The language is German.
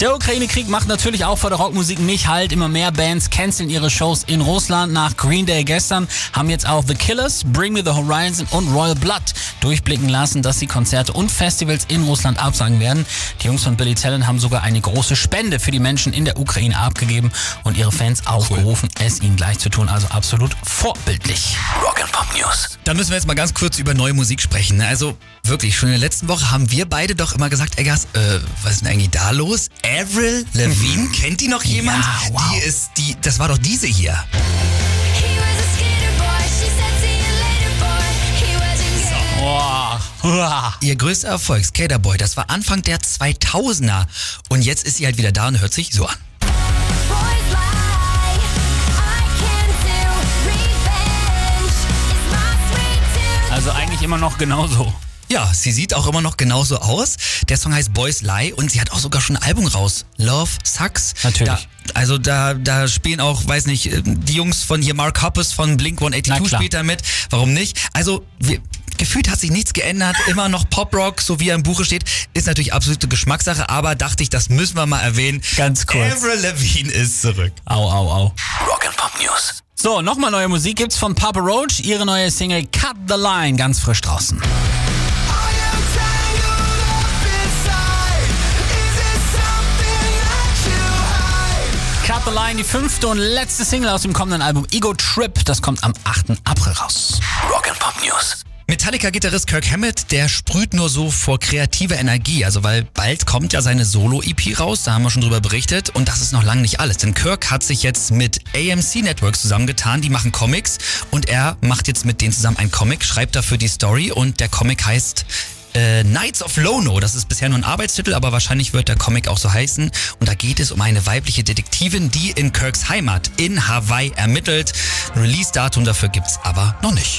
Der Ukraine-Krieg macht natürlich auch vor der Rockmusik nicht halt. Immer mehr Bands canceln ihre Shows in Russland. Nach Green Day gestern haben jetzt auch The Killers, Bring Me the Horizon und Royal Blood durchblicken lassen, dass sie Konzerte und Festivals in Russland absagen werden. Die Jungs von Billy Talent haben sogar eine große Spende für die Menschen in der Ukraine abgegeben und ihre Fans aufgerufen, es ihnen gleich zu tun. Also absolut vorbildlich. Rock and Pop News. Da müssen wir jetzt mal ganz kurz über neue Musik sprechen. Also wirklich, schon in der letzten Woche haben wir beide doch immer gesagt, Eggers, äh, was ist denn eigentlich da los? Avril Lavigne, kennt die noch jemand? Ja, wow. Die ist die, das war doch diese hier. Uah. Ihr größter Erfolg, Skaterboy, das war Anfang der 2000er. Und jetzt ist sie halt wieder da und hört sich so an. Also eigentlich immer noch genauso. Ja, sie sieht auch immer noch genauso aus. Der Song heißt Boys Lie und sie hat auch sogar schon ein Album raus. Love Sucks. Natürlich. Da, also da, da spielen auch, weiß nicht, äh, die Jungs von hier, Mark Hoppus von Blink Na 182 klar. spielt da mit. Warum nicht? Also, wir, gefühlt hat sich nichts geändert. Immer noch Pop-Rock, so wie er im Buche steht. Ist natürlich absolute Geschmackssache, aber dachte ich, das müssen wir mal erwähnen. Ganz kurz. Avril Lavigne ist zurück. Au, au, au. Rock and Pop News. So, nochmal neue Musik gibt's von Papa Roach. Ihre neue Single Cut the Line, ganz frisch draußen. Cut the Line, die fünfte und letzte Single aus dem kommenden Album Ego Trip. Das kommt am 8. April raus. Rock and Pop News. Metallica-Gitarrist Kirk Hammett, der sprüht nur so vor kreativer Energie. Also, weil bald kommt ja seine Solo-EP raus, da haben wir schon drüber berichtet. Und das ist noch lange nicht alles. Denn Kirk hat sich jetzt mit AMC Networks zusammengetan. Die machen Comics. Und er macht jetzt mit denen zusammen ein Comic, schreibt dafür die Story. Und der Comic heißt äh, Knights of Lono. Das ist bisher nur ein Arbeitstitel, aber wahrscheinlich wird der Comic auch so heißen. Und da geht es um eine weibliche Detektivin, die in Kirks Heimat in Hawaii ermittelt. Release-Datum dafür gibt's aber noch nicht.